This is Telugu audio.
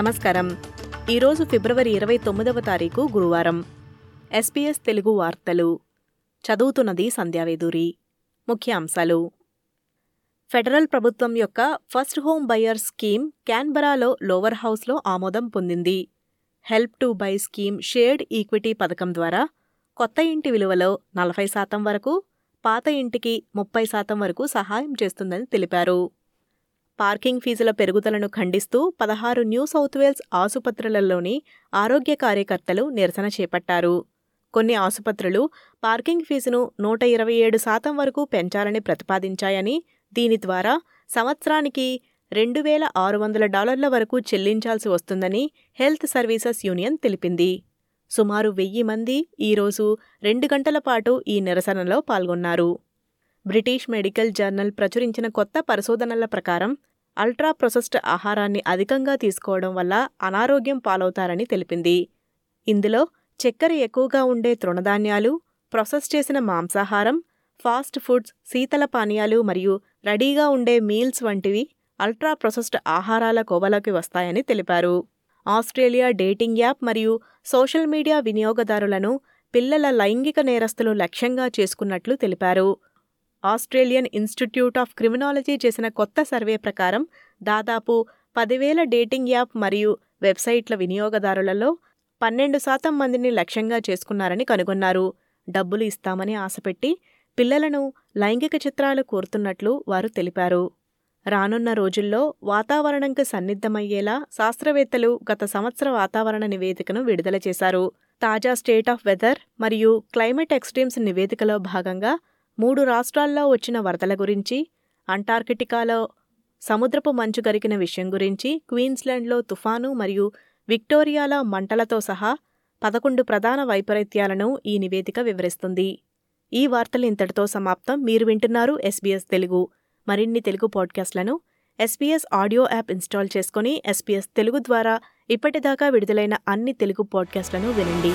నమస్కారం. ఈరోజు ఫిబ్రవరి ఇరవై తొమ్మిదవ తారీఖు గురువారం. ఎస్పీఎస్ తెలుగు వార్తలు. చదువుతున్నది సంధ్యావేదూరి ముఖ్య అంశాలు ఫెడరల్ ప్రభుత్వం యొక్క ఫస్ట్ హోమ్ బయర్ స్కీమ్ క్యాన్బరాలో లోవర్ హౌస్లో ఆమోదం పొందింది. Help to buy scheme shared equity పథకం ద్వారా కొత్త ఇంటి విలువలో నలభై శాతం వరకు పాత ఇంటికి ముప్పై శాతం వరకు సహాయం చేస్తుందని తెలిపారు. పార్కింగ్ ఫీజుల పెరుగుదలను ఖండిస్తూ పదహారు న్యూ సౌత్ వేల్స్ ఆసుపత్రులలోని ఆరోగ్య కార్యకర్తలు నిరసన చేపట్టారు. కొన్ని ఆసుపత్రులు పార్కింగ్ ఫీజును నూట ఇరవై ఏడు శాతం వరకు పెంచాలని ప్రతిపాదించాయని దీని ద్వారా సంవత్సరానికి రెండు వేల ఆరు వందల డాలర్ల వరకు చెల్లించాల్సి వస్తుందని హెల్త్ సర్వీసెస్ యూనియన్ తెలిపింది. సుమారు వెయ్యి మంది ఈరోజు రెండు గంటల పాటు ఈ నిరసనలో పాల్గొన్నారు. బ్రిటిష్ మెడికల్ జర్నల్ ప్రచురించిన కొత్త పరిశోధనల ప్రకారం అల్ట్రా ప్రొసెస్డ్ ఆహారాన్ని అధికంగా తీసుకోవడం వల్ల అనారోగ్యం పాలవుతారని తెలిపింది. ఇందులో చక్కెర ఎక్కువగా ఉండే తృణధాన్యాలు ప్రొసెస్ చేసిన మాంసాహారం ఫాస్ట్ ఫుడ్స్ శీతల పానీయాలు మరియు రెడీగా ఉండే మీల్స్ వంటివి అల్ట్రా ప్రొసెస్డ్ ఆహారాల కోవలోకి వస్తాయని తెలిపారు. ఆస్ట్రేలియా డేటింగ్ యాప్ మరియు సోషల్ మీడియా వినియోగదారులను పిల్లల లైంగిక నేరస్తులు లక్ష్యంగా చేసుకున్నట్లు తెలిపారు. ఆస్ట్రేలియన్ ఇన్స్టిట్యూట్ ఆఫ్ క్రిమినాలజీ చేసిన కొత్త సర్వే ప్రకారం దాదాపు పదివేల డేటింగ్ యాప్ మరియు వెబ్సైట్ల వినియోగదారులలో పన్నెండు శాతం మందిని లక్ష్యంగా చేసుకున్నారని కనుగొన్నారు. డబ్బులు ఇస్తామని ఆశపెట్టి పిల్లలను లైంగిక చిత్రాలు కోరుతున్నట్లు వారు తెలిపారు. రానున్న రోజుల్లో వాతావరణంకు సన్నిద్ధమయ్యేలా శాస్త్రవేత్తలు గత సంవత్సర వాతావరణ నివేదికను విడుదల చేశారు. తాజా స్టేట్ ఆఫ్ వెదర్ మరియు క్లైమేట్ ఎక్స్ట్రీమ్స్ నివేదికలో భాగంగా మూడు రాష్ట్రాల్లో వచ్చిన వరదల గురించి అంటార్కిటికాలో సముద్రపు మంచు గరికిన విషయం గురించి క్వీన్స్లాండ్లో తుఫాను మరియు విక్టోరియాలో మంటలతో సహా పదకొండు ప్రధాన వైపరీత్యాలను ఈ నివేదిక వివరిస్తుంది. ఈ వార్తలు ఇంతటితో సమాప్తం. మీరు వింటున్నారు ఎస్బీఎస్ తెలుగు. మరిన్ని తెలుగు పాడ్కాస్ట్లను ఎస్బీఎస్ ఆడియో యాప్ ఇన్స్టాల్ చేసుకుని ఎస్బీఎస్ తెలుగు ద్వారా ఇప్పటిదాకా విడుదలైన అన్ని తెలుగు పాడ్కాస్ట్లను వినండి.